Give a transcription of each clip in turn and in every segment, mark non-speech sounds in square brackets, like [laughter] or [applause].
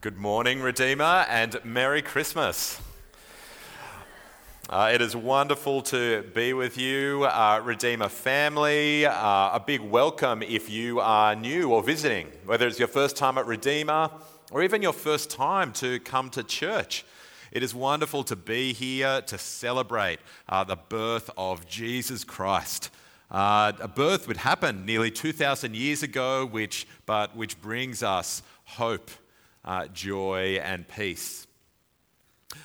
Good morning, Redeemer, and Merry Christmas. Uh, it is wonderful to be with you, uh, Redeemer family. Uh, a big welcome if you are new or visiting, whether it's your first time at Redeemer or even your first time to come to church. It is wonderful to be here to celebrate uh, the birth of Jesus Christ. Uh, a birth would happen nearly 2,000 years ago, which, but which brings us hope uh, joy, and peace.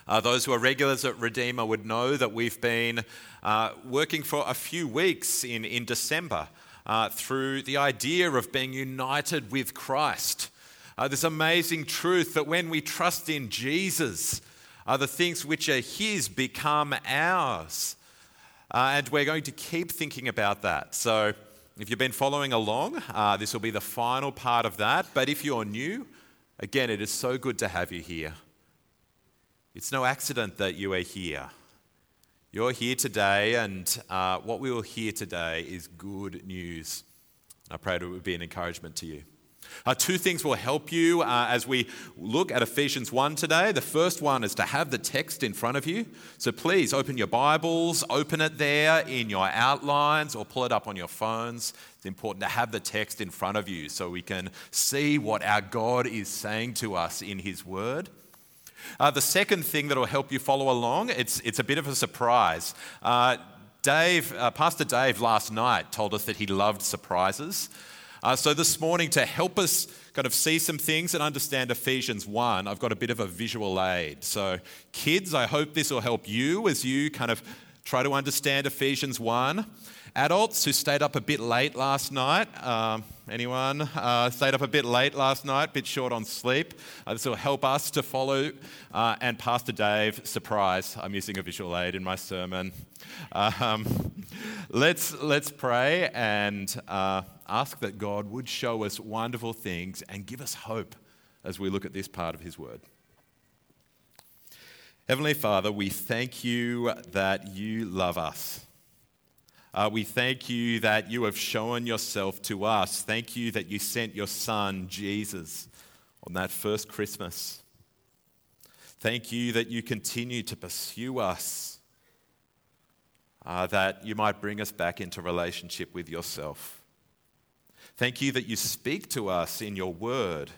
Uh, those who are regulars at Redeemer would know that we've been uh, working for a few weeks in, in December uh, through the idea of being united with Christ. Uh, this amazing truth that when we trust in Jesus, uh, the things which are His become ours. and we're going to keep thinking about that. So, if you've been following along, this will be the final part of that. But if you're new, Again, it is so good to have you here. It's no accident that you are here. You're here today, and uh, what we will hear today is good news. I pray it would be an encouragement to you. Uh, two things will help you uh, as we look at Ephesians 1 today. The first one is to have the text in front of you. So please open your Bibles, open it there in your outlines, or pull it up on your phones. It's important to have the text in front of you so we can see what our God is saying to us in His Word. Uh, the second thing that will help you follow along, it's, it's a bit of a surprise. Uh, Dave, uh, Pastor Dave last night told us that he loved surprises. Uh, so, this morning, to help us kind of see some things and understand Ephesians 1, I've got a bit of a visual aid. So, kids, I hope this will help you as you kind of try to understand Ephesians 1. Adults who stayed up a bit late last night, um, anyone uh, stayed up a bit late last night, a bit short on sleep? Uh, this will help us to follow. Uh, and Pastor Dave, surprise, I'm using a visual aid in my sermon. Um, let's, let's pray and uh, ask that God would show us wonderful things and give us hope as we look at this part of His Word. Heavenly Father, we thank you that you love us. Uh, we thank you that you have shown yourself to us. Thank you that you sent your Son, Jesus, on that first Christmas. Thank you that you continue to pursue us, uh, that you might bring us back into relationship with yourself. Thank you that you speak to us in your word.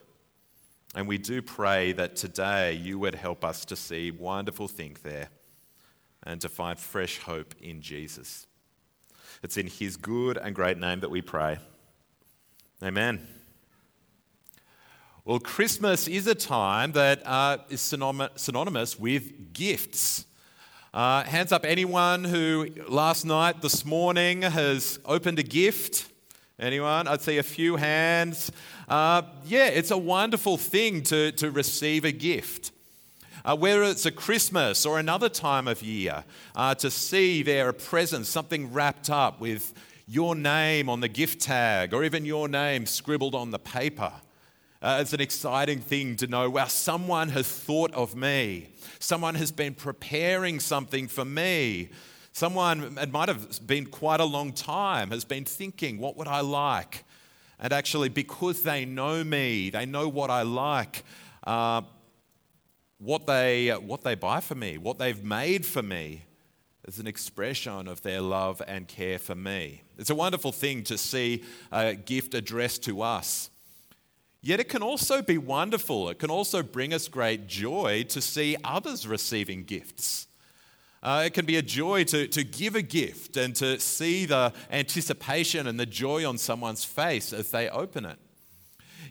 And we do pray that today you would help us to see wonderful things there and to find fresh hope in Jesus. It's in his good and great name that we pray. Amen. Well, Christmas is a time that uh, is synonymous with gifts. Uh, hands up anyone who last night, this morning, has opened a gift Anyone? I'd see a few hands. Uh, yeah, it's a wonderful thing to, to receive a gift. Uh, whether it's a Christmas or another time of year, uh, to see there a present, something wrapped up with your name on the gift tag or even your name scribbled on the paper. Uh, it's an exciting thing to know, wow, someone has thought of me. Someone has been preparing something for me. Someone, it might have been quite a long time, has been thinking, what would I like? And actually, because they know me, they know what I like, uh, what, they, what they buy for me, what they've made for me, is an expression of their love and care for me. It's a wonderful thing to see a gift addressed to us. Yet it can also be wonderful. It can also bring us great joy to see others receiving gifts. Uh, it can be a joy to, to give a gift and to see the anticipation and the joy on someone's face as they open it.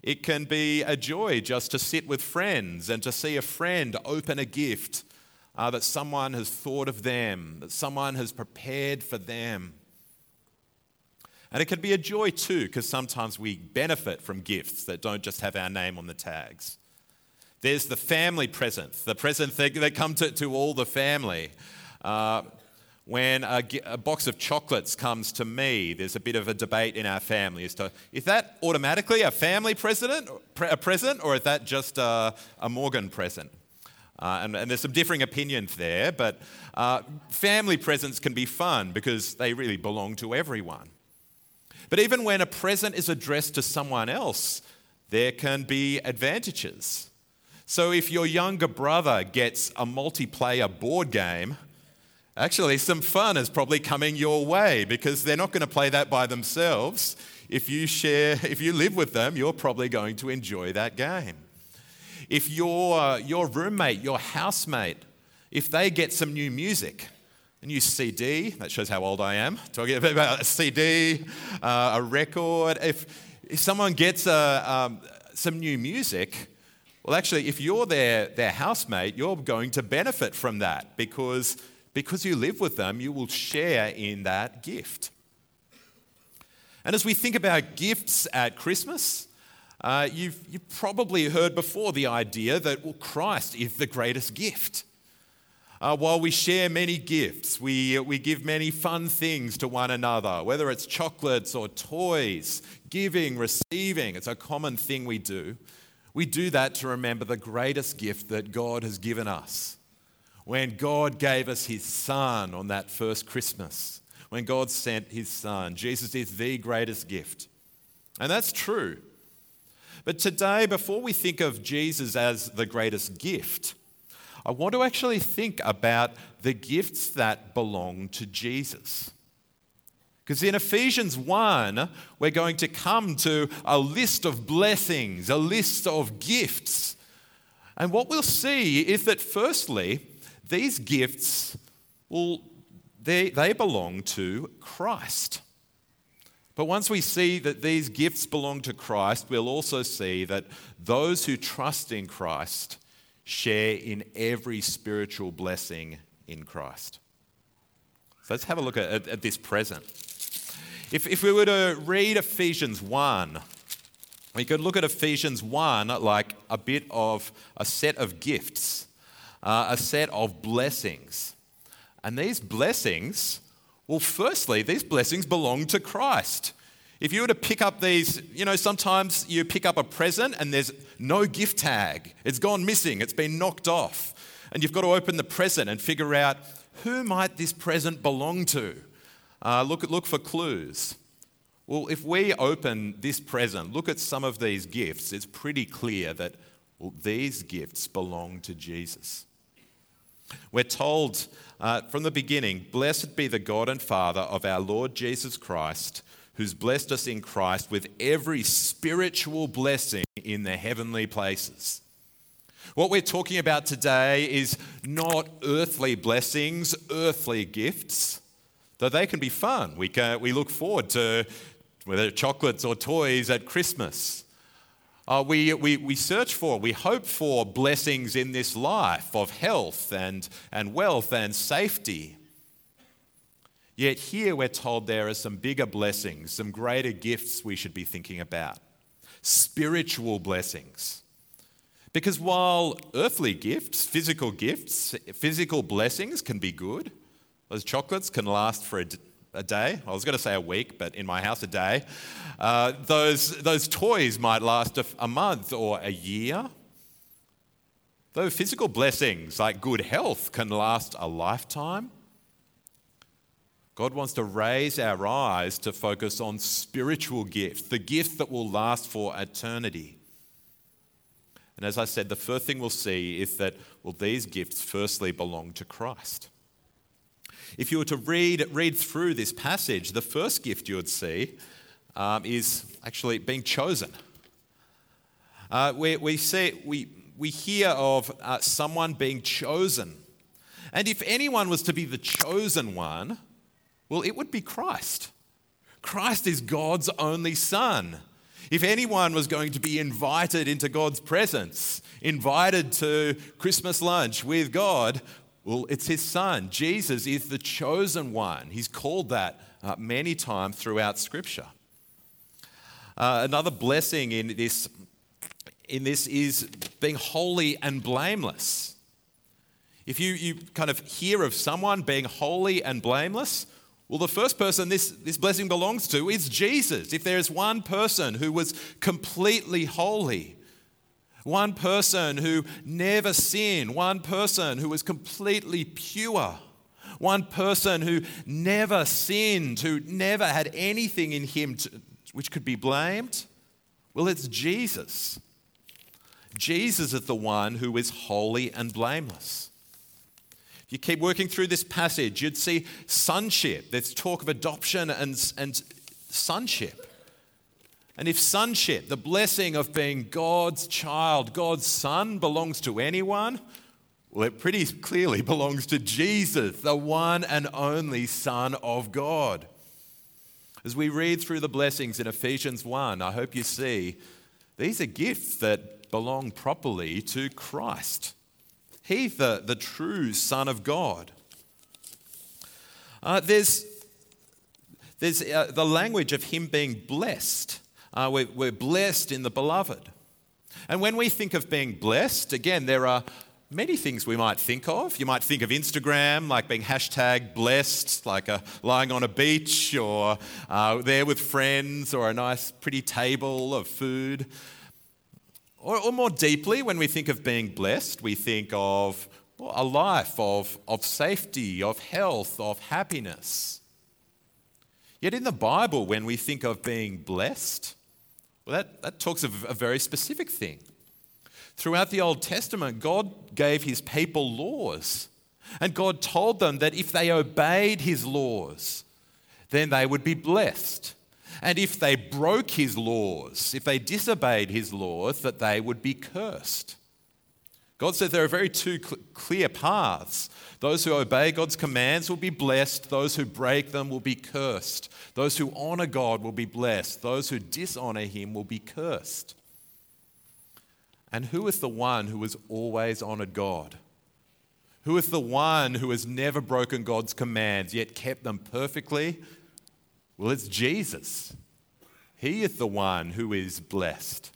It can be a joy just to sit with friends and to see a friend open a gift uh, that someone has thought of them, that someone has prepared for them. And it can be a joy too, because sometimes we benefit from gifts that don't just have our name on the tags. There's the family present, the present that come to, to all the family. Uh, when a, a, box of chocolates comes to me, there's a bit of a debate in our family as to is that automatically a family present, a present, or is that just a, a Morgan present? Uh, and, and, there's some differing opinions there, but uh, family presents can be fun because they really belong to everyone. But even when a present is addressed to someone else, there can be advantages. So if your younger brother gets a multiplayer board game, actually some fun is probably coming your way because they're not going to play that by themselves. If you share, [laughs] if you live with them, you're probably going to enjoy that game. If your, uh, your roommate, your housemate, if they get some new music, a new CD, that shows how old I am, talking about a CD, uh, a record, if, if someone gets a, um, some new music, well, actually, if you're their, their housemate, you're going to benefit from that because, because you live with them, you will share in that gift. And as we think about gifts at Christmas, uh, you've, you've probably heard before the idea that, well, Christ is the greatest gift. Uh, while we share many gifts, we, we give many fun things to one another, whether it's chocolates or toys, giving, receiving, it's a common thing we do. We do that to remember the greatest gift that God has given us. When God gave us his son on that first Christmas, when God sent his son, Jesus is the greatest gift. And that's true. But today, before we think of Jesus as the greatest gift, I want to actually think about the gifts that belong to Jesus. Because in Ephesians 1, we're going to come to a list of blessings, a list of gifts. And what we'll see is that, firstly, these gifts, well, they, they belong to Christ. But once we see that these gifts belong to Christ, we'll also see that those who trust in Christ share in every spiritual blessing in Christ. So let's have a look at, at, this present. If, if we were to read Ephesians 1, we could look at Ephesians 1 like a bit of a set of gifts, uh, a set of blessings. And these blessings, well, firstly, these blessings belong to Christ. If you were to pick up these, you know, sometimes you pick up a present and there's no gift tag. It's gone missing, it's been knocked off. And you've got to open the present and figure out who might this present belong to. Uh, look, look for clues. Well, if we open this present, look at some of these gifts, it's pretty clear that well, these gifts belong to Jesus. We're told uh, from the beginning, Blessed be the God and Father of our Lord Jesus Christ, who's blessed us in Christ with every spiritual blessing in the heavenly places. What we're talking about today is not earthly blessings, earthly gifts though they can be fun. We, can, we look forward to whether chocolates or toys at Christmas. Uh, we, we, we search for, we hope for blessings in this life of health and, and wealth and safety. Yet here we're told there are some bigger blessings, some greater gifts we should be thinking about spiritual blessings. Because while earthly gifts, physical gifts, physical blessings can be good, those chocolates can last for a, a day. I was going to say a week, but in my house, a day. Uh, those, those toys might last a, a month or a year. Though physical blessings like good health can last a lifetime, God wants to raise our eyes to focus on spiritual gifts, the gift that will last for eternity. And as I said, the first thing we'll see is that, well, these gifts firstly belong to Christ. If you were to read, read through this passage, the first gift you would see um, is actually being chosen. Uh, we, we, see, we, we hear of uh, someone being chosen. And if anyone was to be the chosen one, well, it would be Christ. Christ is God's only Son. If anyone was going to be invited into God's presence, invited to Christmas lunch with God, well, it's his son. Jesus is the chosen one. He's called that uh, many times throughout Scripture. Uh, another blessing in this, in this is being holy and blameless. If you, you kind of hear of someone being holy and blameless, well, the first person this, this blessing belongs to is Jesus. If there is one person who was completely holy, one person who never sinned. One person who was completely pure. One person who never sinned, who never had anything in him to, which could be blamed. Well, it's Jesus. Jesus is the one who is holy and blameless. If you keep working through this passage, you'd see sonship. There's talk of adoption and, and sonship. And if sonship, the blessing of being God's child, God's son, belongs to anyone, well, it pretty clearly [laughs] belongs to Jesus, the one and only Son of God. As we read through the blessings in Ephesians 1, I hope you see these are gifts that belong properly to Christ. He, the, the true Son of God. Uh, there's there's uh, the language of Him being blessed. Uh, we're, we're blessed in the beloved. And when we think of being blessed, again, there are many things we might think of. You might think of Instagram like being hashtag blessed, like a, lying on a beach or uh, there with friends or a nice, pretty table of food. Or, or, more deeply, when we think of being blessed, we think of well, a life of, of safety, of health, of happiness. Yet in the Bible, when we think of being blessed, well, that, that talks of a very specific thing. Throughout the Old Testament, God gave his people laws. And God told them that if they obeyed his laws, then they would be blessed. And if they broke his laws, if they disobeyed his laws, that they would be cursed. God said there are very two cl- clear paths. Those who obey God's commands will be blessed, those who break them will be cursed. Those who honor God will be blessed, those who dishonor him will be cursed. And who is the one who has always honored God? Who is the one who has never broken God's commands yet kept them perfectly? Well, it's Jesus. He is the one who is blessed.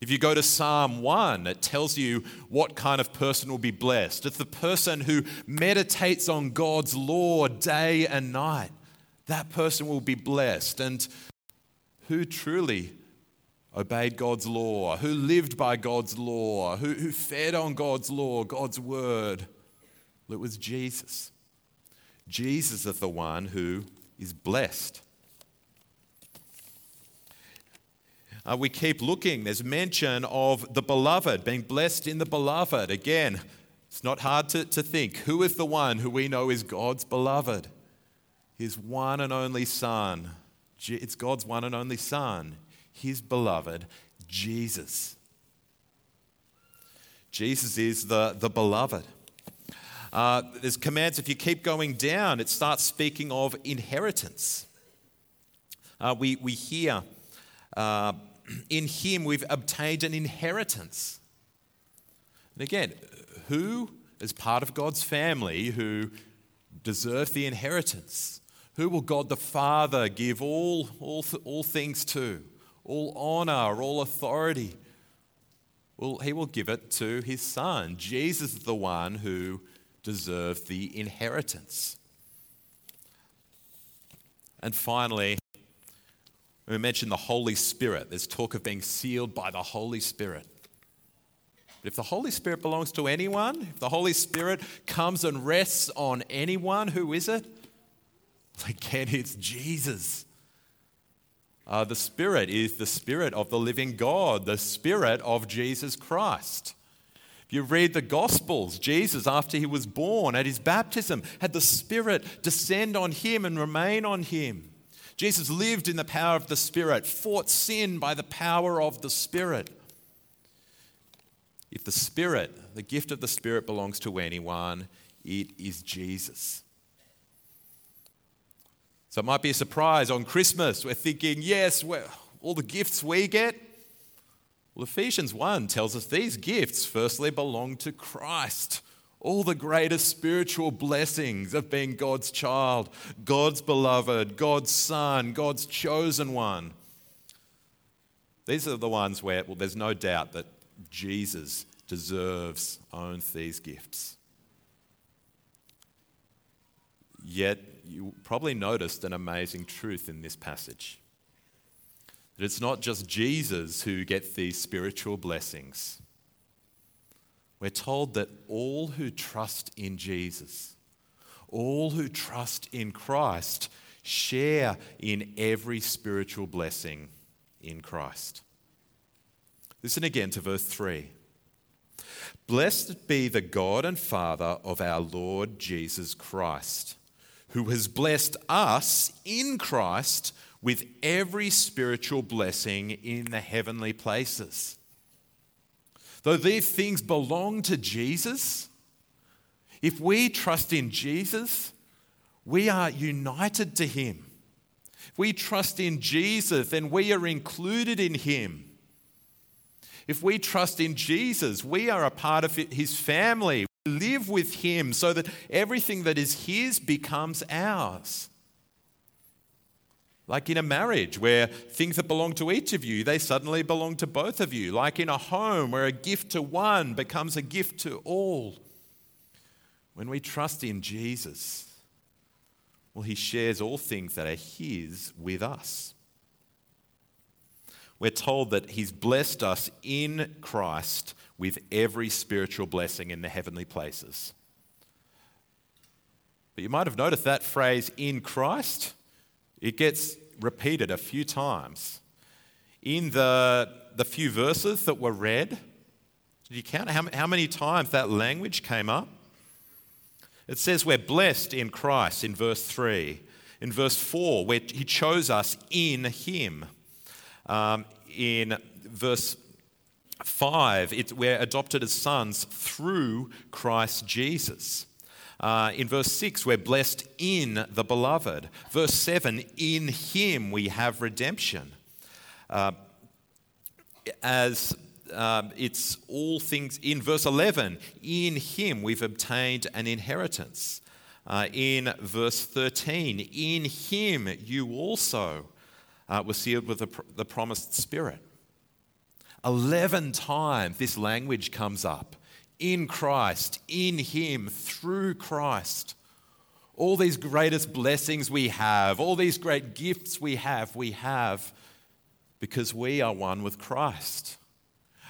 If you go to Psalm 1, it tells you what kind of person will be blessed. It's the person who meditates on God's law day and night. That person will be blessed. And who truly obeyed God's law, who lived by God's law, who, who fed on God's law, God's word. Well, It was Jesus. Jesus is the one who is blessed. Uh, we keep looking. There's mention of the beloved, being blessed in the beloved. Again, it's not hard to, to think. Who is the one who we know is God's beloved? His one and only Son. It's God's one and only Son his beloved, Jesus. Jesus is the, the beloved. Uh, there's commands, if you keep going down, it starts speaking of inheritance. Uh, we, we hear, uh, in him we've obtained an inheritance. And again, who is part of God's family who deserve the inheritance? Who will God the Father give all, all, all things to? all honor, all authority. Well, he will give it to his son. Jesus is the one who deserves the inheritance. And finally, we mentioned the Holy Spirit. There's talk of being sealed by the Holy Spirit. But if the Holy Spirit belongs to anyone, if the Holy Spirit comes and rests on anyone, who is it? Again, it's Jesus. Uh, the Spirit is the Spirit of the living God, the Spirit of Jesus Christ. If you read the Gospels, Jesus, after he was born at his baptism, had the Spirit descend on him and remain on him. Jesus lived in the power of the Spirit, fought sin by the power of the Spirit. If the Spirit, the gift of the Spirit, belongs to anyone, it is Jesus. So it might be a surprise on Christmas. We're thinking, yes, all the gifts we get. Well, Ephesians 1 tells us these gifts firstly belong to Christ. All the greatest spiritual blessings of being God's child, God's beloved, God's son, God's chosen one. These are the ones where, well, there's no doubt that Jesus deserves, owns these gifts. Yet, you probably noticed an amazing truth in this passage that it's not just Jesus who gets these spiritual blessings. We're told that all who trust in Jesus, all who trust in Christ, share in every spiritual blessing in Christ. Listen again to verse 3. Blessed be the God and Father of our Lord Jesus Christ, who has blessed us in Christ with every spiritual blessing in the heavenly places. Though these things belong to Jesus, if we trust in Jesus, we are united to Him. If we trust in Jesus, then we are included in Him. If we trust in Jesus, we are a part of His family. We live with Him so that everything that is His becomes ours. Like in a marriage where things that belong to each of you, they suddenly belong to both of you. Like in a home where a gift to one becomes a gift to all. When we trust in Jesus, well, he shares all things that are his with us. We're told that he's blessed us in Christ with every spiritual blessing in the heavenly places. But you might have noticed that phrase, in Christ it gets repeated a few times. In the, the few verses that were read, did you count how, how many times that language came up? It says we're blessed in Christ in verse 3. In verse 4, where he chose us in him. Um, in verse 5, it, we're adopted as sons through Christ Jesus. Uh, in verse 6, we're blessed in the beloved. Verse 7, in him we have redemption. Uh, as um, it's all things in verse 11, in him we've obtained an inheritance. Uh, in verse 13, in him you also uh, were sealed with the, the promised Spirit. 11 times this language comes up in Christ, in Him, through Christ. All these greatest blessings we have, all these great gifts we have, we have because we are one with Christ.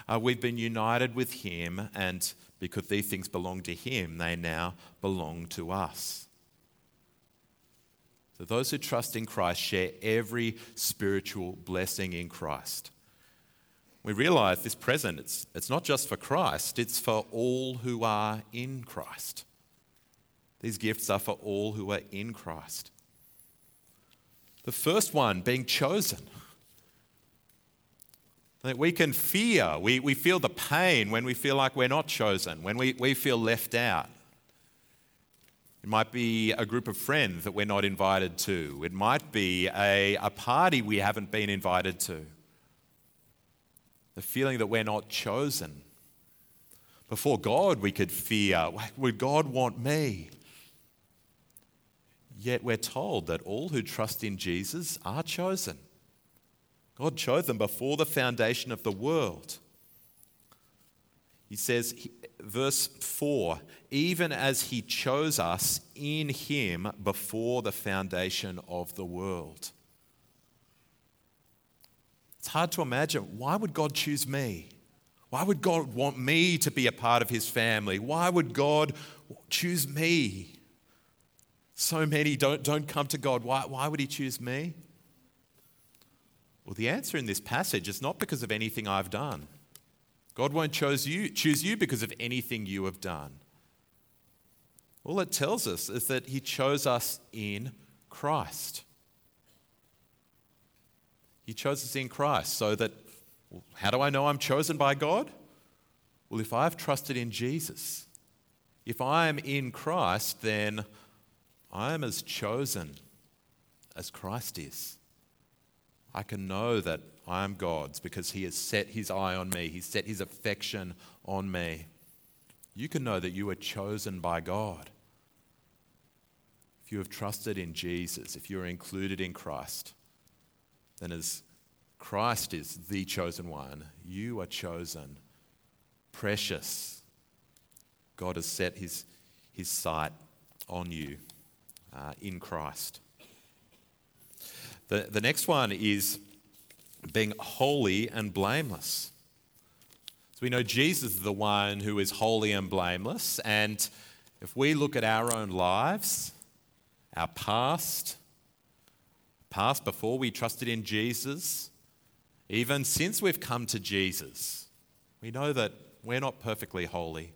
Uh, we've been united with Him, and because these things belong to Him, they now belong to us. So, those who trust in Christ share every spiritual blessing in Christ we realize this present, it's, it's not just for Christ, it's for all who are in Christ. These gifts are for all who are in Christ. The first one being chosen. That we can fear, we, we feel the pain when we feel like we're not chosen, when we, we feel left out. It might be a group of friends that we're not invited to. It might be a, a party we haven't been invited to the feeling that we're not chosen. Before God, we could fear would God want me? Yet we're told that all who trust in Jesus are chosen. God chose them before the foundation of the world. He says, verse 4 even as he chose us in him before the foundation of the world. It's hard to imagine. Why would God choose me? Why would God want me to be a part of his family? Why would God choose me? So many don't, don't come to God. Why, why would he choose me? Well, the answer in this passage is not because of anything I've done. God won't choose you, choose you because of anything you have done. All it tells us is that he chose us in Christ. He chose us in Christ so that, well, how do I know I'm chosen by God? Well, if I've trusted in Jesus, if I am in Christ, then I am as chosen as Christ is. I can know that I am God's because He has set His eye on me, He's set His affection on me. You can know that you are chosen by God. If you have trusted in Jesus, if you are included in Christ, then as Christ is the chosen one, you are chosen, precious. God has set his, his sight on you uh, in Christ. The, the next one is being holy and blameless. So we know Jesus is the one who is holy and blameless. And if we look at our own lives, our past, past before we trusted in Jesus, even since we've come to Jesus, we know that we're not perfectly holy.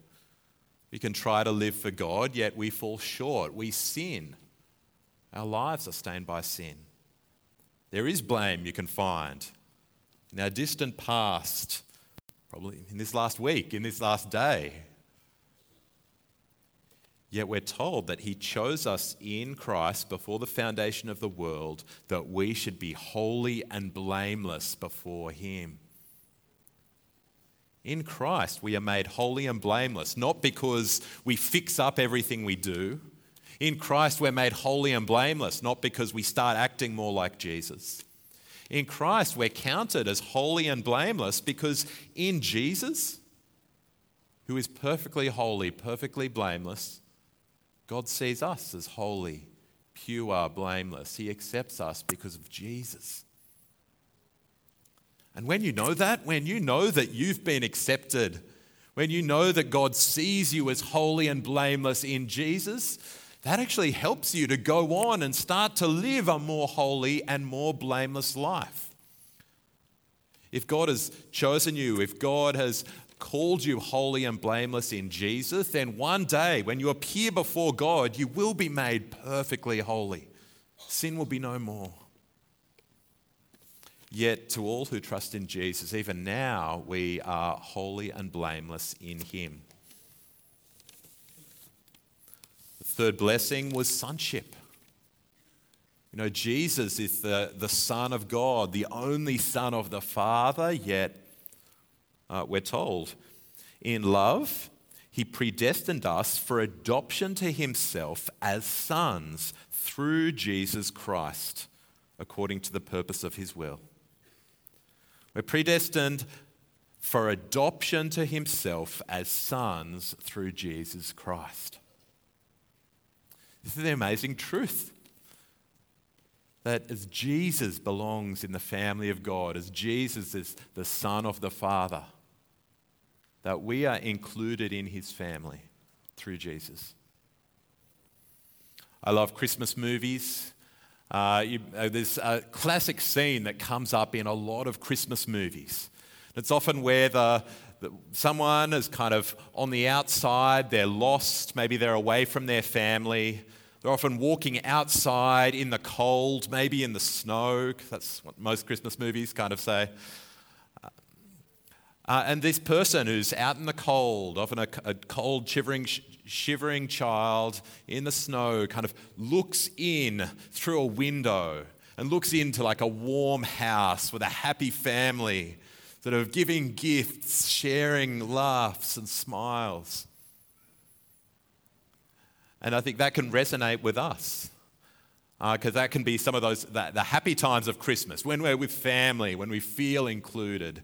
We can try to live for God, yet we fall short. We sin. Our lives are stained by sin. There is blame you can find in our distant past, probably in this last week, in this last day. Yet we're told that He chose us in Christ before the foundation of the world that we should be holy and blameless before Him. In Christ, we are made holy and blameless, not because we fix up everything we do. In Christ, we're made holy and blameless, not because we start acting more like Jesus. In Christ, we're counted as holy and blameless because in Jesus, who is perfectly holy, perfectly blameless, God sees us as holy, pure, blameless. He accepts us because of Jesus. And when you know that, when you know that you've been accepted, when you know that God sees you as holy and blameless in Jesus, that actually helps you to go on and start to live a more holy and more blameless life. If God has chosen you, if God has called you holy and blameless in Jesus, then one day when you appear before God, you will be made perfectly holy. Sin will be no more. Yet, to all who trust in Jesus, even now we are holy and blameless in Him. The third blessing was sonship. You know, Jesus is the, the Son of God, the only Son of the Father, yet uh, we're told. In love, he predestined us for adoption to himself as sons through Jesus Christ, according to the purpose of his will. We're predestined for adoption to himself as sons through Jesus Christ. This is the amazing truth that as Jesus belongs in the family of God, as Jesus is the Son of the Father, that we are included in his family through Jesus. I love Christmas movies. Uh, you, uh, there's a classic scene that comes up in a lot of Christmas movies. It's often where the, the, someone is kind of on the outside, they're lost, maybe they're away from their family. They're often walking outside in the cold, maybe in the snow. That's what most Christmas movies kind of say. Uh, and this person who's out in the cold, often a, a cold, shivering, sh- shivering child in the snow, kind of looks in through a window and looks into like a warm house with a happy family, sort of giving gifts, sharing laughs and smiles. And I think that can resonate with us because uh, that can be some of those the, the happy times of Christmas when we're with family, when we feel included.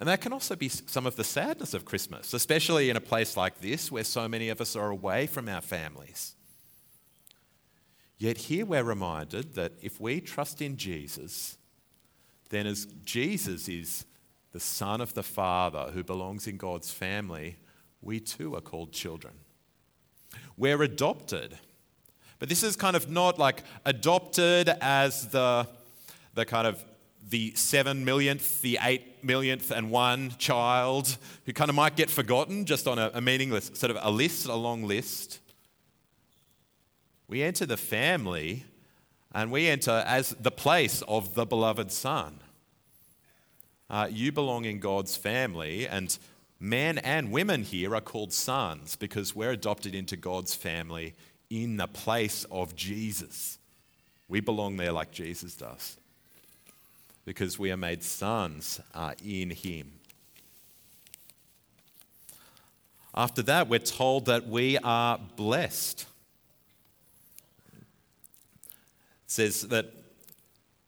And that can also be some of the sadness of Christmas, especially in a place like this where so many of us are away from our families. Yet here we're reminded that if we trust in Jesus, then as Jesus is the Son of the Father who belongs in God's family, we too are called children. We're adopted. But this is kind of not like adopted as the, the kind of the seven millionth, the eight millionth, and one child who kind of might get forgotten just on a, a meaningless sort of a list, a long list. We enter the family and we enter as the place of the beloved Son. Uh, you belong in God's family, and men and women here are called sons because we're adopted into God's family in the place of Jesus. We belong there like Jesus does because we are made sons uh, in him. After that, we're told that we are blessed. It says that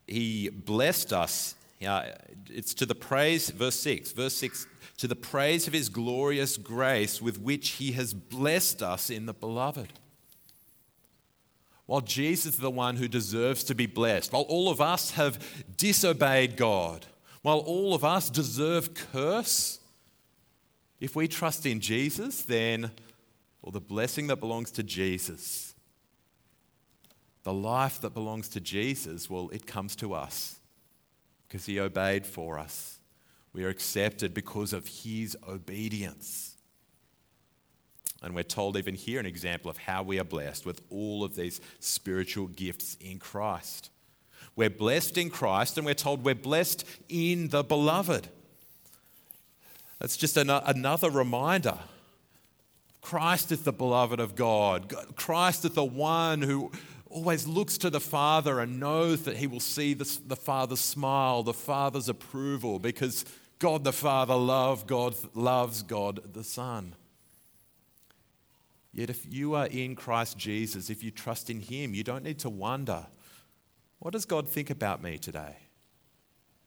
he blessed us. Yeah, it's to the praise, verse 6, verse 6, to the praise of his glorious grace with which he has blessed us in the beloved. While Jesus is the one who deserves to be blessed, while all of us have disobeyed God, while all of us deserve curse, if we trust in Jesus, then well, the blessing that belongs to Jesus, the life that belongs to Jesus, well, it comes to us. because he obeyed for us. We are accepted because of his obedience. And we're told even here an example of how we are blessed with all of these spiritual gifts in Christ. We're blessed in Christ, and we're told we're blessed in the beloved. That's just an- another reminder. Christ is the beloved of God. Christ is the one who always looks to the Father and knows that he will see the, the Father's smile, the Father's approval, because God the Father love, God loves God the Son. Yet if you are in Christ Jesus, if you trust in Him, you don't need to wonder, what does God think about me today?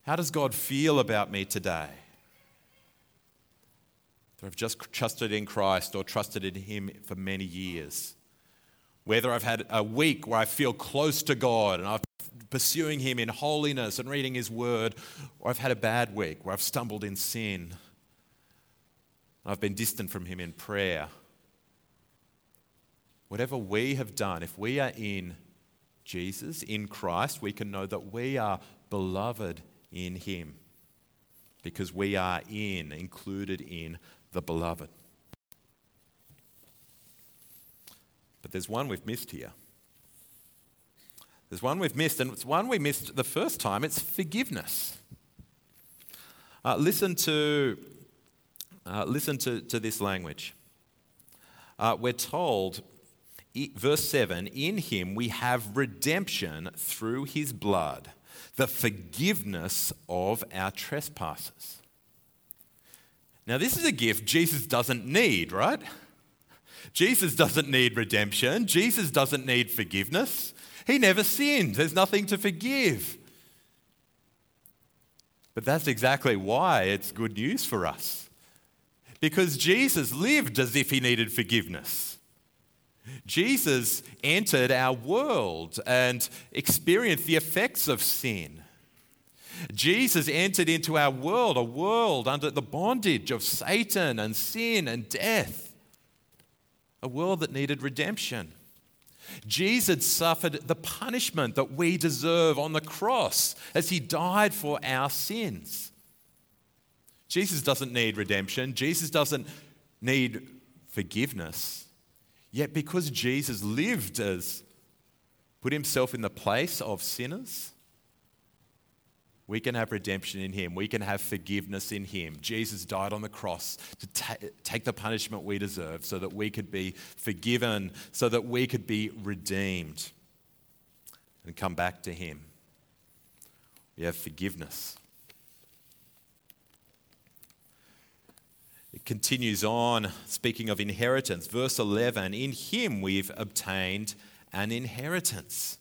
How does God feel about me today? I've just trusted in Christ or trusted in Him for many years whether I've had a week where I feel close to God and I'm pursuing Him in holiness and reading His Word, or I've had a bad week where I've stumbled in sin. I've been distant from Him in prayer. Whatever we have done, if we are in Jesus, in Christ, we can know that we are beloved in Him because we are in, included in the beloved. But there's one we've missed here. There's one we've missed, and it's one we missed the first time it's forgiveness. Uh, listen to, uh, listen to, to this language. Uh, we're told, verse 7 In him we have redemption through his blood, the forgiveness of our trespasses. Now, this is a gift Jesus doesn't need, right? Jesus doesn't need redemption. Jesus doesn't need forgiveness. He never sinned. There's nothing to forgive. But that's exactly why it's good news for us. Because Jesus lived as if he needed forgiveness. Jesus entered our world and experienced the effects of sin. Jesus entered into our world, a world under the bondage of Satan and sin and death a world that needed redemption. Jesus suffered the punishment that we deserve on the cross as he died for our sins. Jesus doesn't need redemption, Jesus doesn't need forgiveness. Yet, because Jesus lived as put himself in the place of sinners, we can have redemption in Him. We can have forgiveness in Him. Jesus died on the cross to ta- take the punishment we deserve so that we could be forgiven, so that we could be redeemed and come back to Him. We have forgiveness. It continues on, speaking of inheritance. Verse 11 In Him we've obtained an inheritance.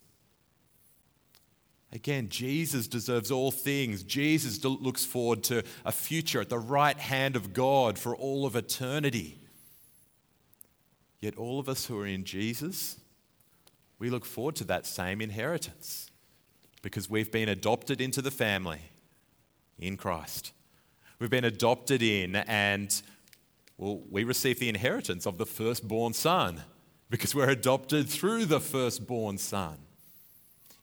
Again, Jesus deserves all things. Jesus looks forward to a future at the right hand of God for all of eternity. Yet, all of us who are in Jesus, we look forward to that same inheritance because we've been adopted into the family in Christ. We've been adopted in, and well, we receive the inheritance of the firstborn son because we're adopted through the firstborn son.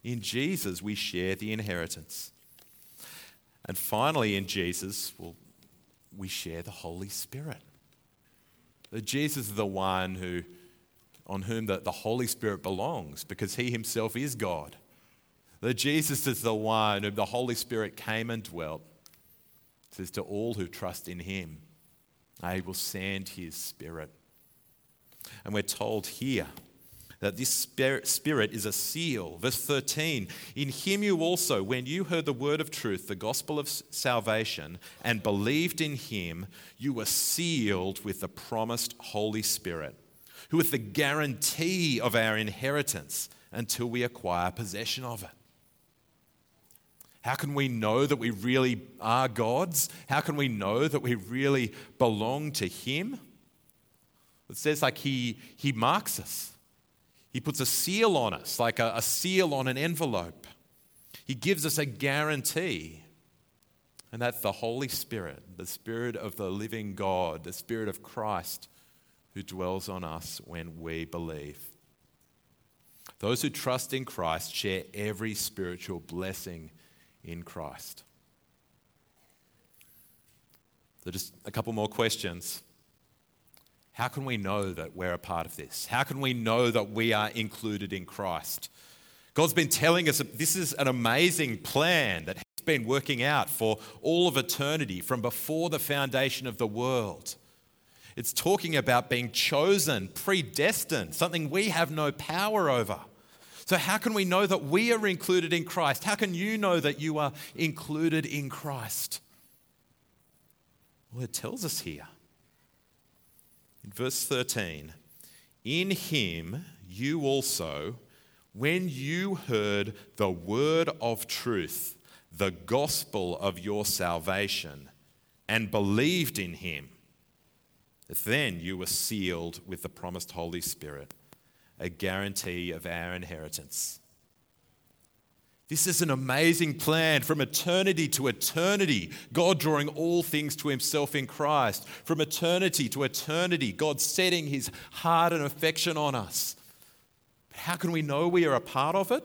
In Jesus, we share the inheritance. And finally, in Jesus, well, we share the Holy Spirit. That Jesus is the one who, on whom the, the Holy Spirit belongs because he himself is God. That Jesus is the one whom the Holy Spirit came and dwelt. It says to all who trust in him, I will send his spirit. And we're told here that this spirit is a seal. Verse 13 In him you also, when you heard the word of truth, the gospel of salvation, and believed in him, you were sealed with the promised Holy Spirit, who is the guarantee of our inheritance until we acquire possession of it. How can we know that we really are God's? How can we know that we really belong to Him? It says like He, he marks us. He puts a seal on us, like a, a seal on an envelope. He gives us a guarantee. And that's the Holy Spirit, the Spirit of the living God, the Spirit of Christ who dwells on us when we believe. Those who trust in Christ share every spiritual blessing in Christ. So, just a couple more questions. How can we know that we're a part of this? How can we know that we are included in Christ? God's been telling us that this is an amazing plan that He's been working out for all of eternity from before the foundation of the world. It's talking about being chosen, predestined, something we have no power over. So, how can we know that we are included in Christ? How can you know that you are included in Christ? Well, it tells us here. In verse 13, in him you also, when you heard the word of truth, the gospel of your salvation, and believed in him, then you were sealed with the promised Holy Spirit, a guarantee of our inheritance. This is an amazing plan from eternity to eternity. God drawing all things to himself in Christ. From eternity to eternity, God setting his heart and affection on us. But how can we know we are a part of it?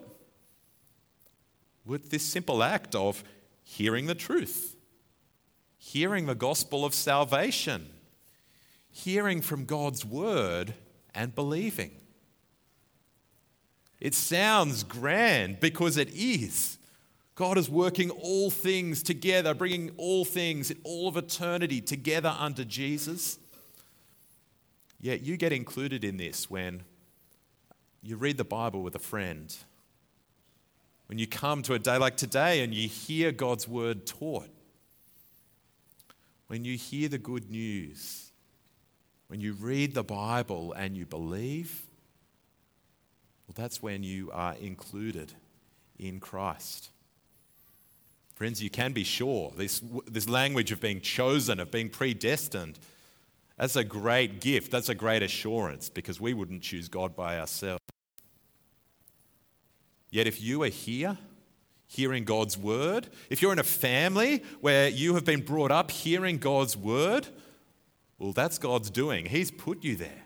With this simple act of hearing the truth, hearing the gospel of salvation, hearing from God's word and believing. It sounds grand because it is. God is working all things together, bringing all things in all of eternity together under Jesus. Yet you get included in this when you read the Bible with a friend, when you come to a day like today and you hear God's word taught, when you hear the good news, when you read the Bible and you believe, well, that's when you are included in Christ. Friends, you can be sure this, this language of being chosen, of being predestined, that's a great gift. That's a great assurance because we wouldn't choose God by ourselves. Yet, if you are here, hearing God's word, if you're in a family where you have been brought up hearing God's word, well, that's God's doing. He's put you there.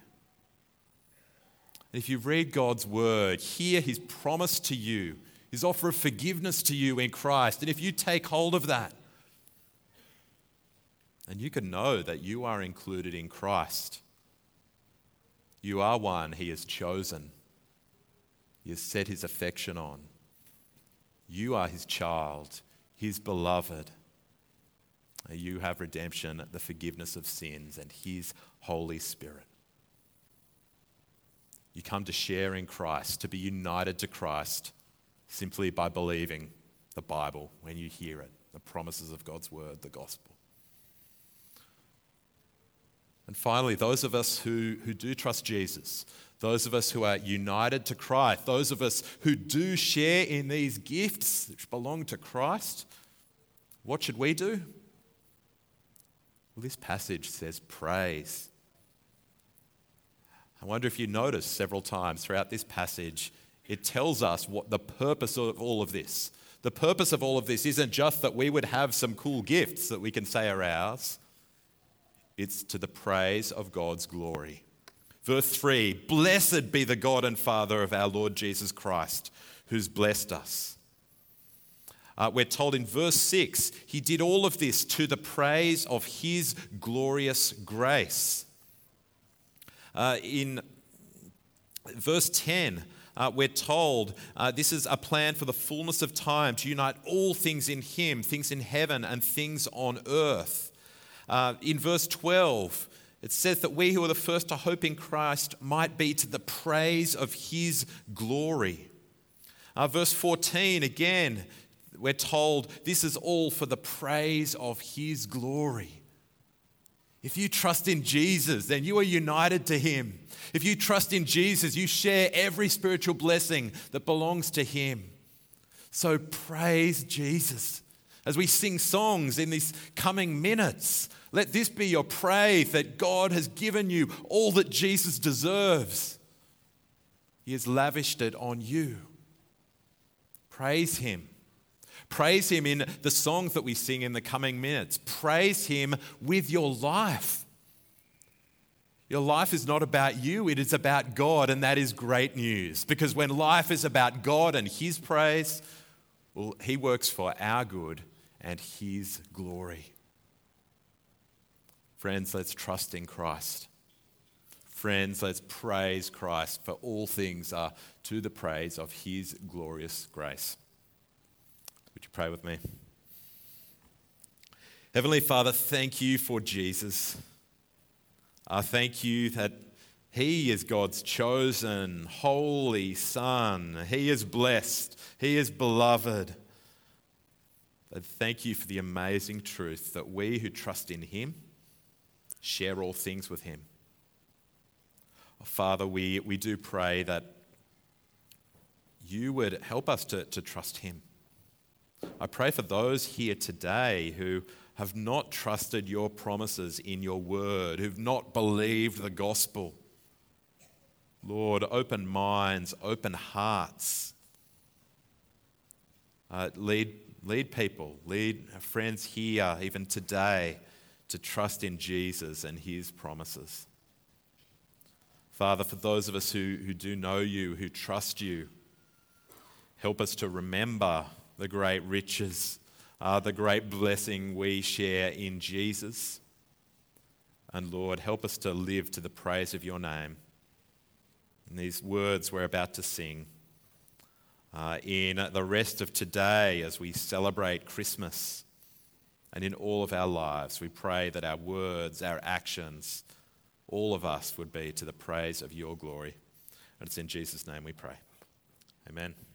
And if you read God's word, hear his promise to you, his offer of forgiveness to you in Christ, and if you take hold of that, and you can know that you are included in Christ. You are one he has chosen. He has set his affection on. You are his child, his beloved. You have redemption, the forgiveness of sins, and his Holy Spirit. You come to share in Christ, to be united to Christ simply by believing the Bible when you hear it, the promises of God's word, the gospel. And finally, those of us who, who do trust Jesus, those of us who are united to Christ, those of us who do share in these gifts which belong to Christ, what should we do? Well, this passage says praise. I wonder if you notice several times throughout this passage, it tells us what the purpose of all of this. The purpose of all of this isn't just that we would have some cool gifts that we can say are ours, it's to the praise of God's glory. Verse 3 Blessed be the God and Father of our Lord Jesus Christ, who's blessed us. Uh, we're told in verse 6, he did all of this to the praise of his glorious grace. Uh, in verse 10, uh, we're told uh, this is a plan for the fullness of time to unite all things in Him, things in heaven and things on earth. Uh, in verse 12, it says that we who are the first to hope in Christ might be to the praise of His glory. Uh, verse 14, again, we're told this is all for the praise of His glory. If you trust in Jesus, then you are united to Him. If you trust in Jesus, you share every spiritual blessing that belongs to Him. So praise Jesus. As we sing songs in these coming minutes, let this be your praise that God has given you all that Jesus deserves. He has lavished it on you. Praise Him. Praise Him in the songs that we sing in the coming minutes. Praise Him with your life. Your life is not about you, it is about God, and that is great news. Because when life is about God and His praise, well, He works for our good and His glory. Friends, let's trust in Christ. Friends, let's praise Christ, for all things are to the praise of his glorious grace. Would you pray with me? Heavenly Father, thank you for Jesus. I thank you that he is God's chosen, holy Son. He is blessed. He is beloved. But thank you for the amazing truth that we who trust in Him share all things with Him. Father, we, we do pray that you would help us to, to trust Him. I pray for those here today who have not trusted your promises in your word, who've not believed the gospel. Lord, open minds, open hearts. Uh, lead, lead people, lead friends here, even today, to trust in Jesus and his promises. Father, for those of us who, who do know you, who trust you, help us to remember the great riches, uh, the great blessing we share in Jesus. And Lord, help us to live to the praise of your name. In these words we're about to sing, uh, in the rest of today as we celebrate Christmas, and in all of our lives, we pray that our words, our actions, all of us would be to the praise of your glory. And it's in Jesus' name we pray. Amen.